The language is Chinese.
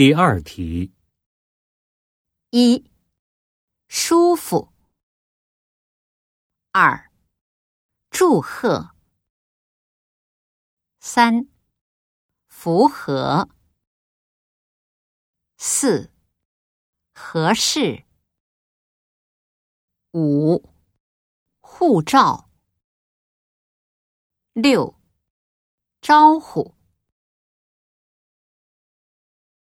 第二题。一舒服。二祝贺。三符合。四合适。五护照。六招呼。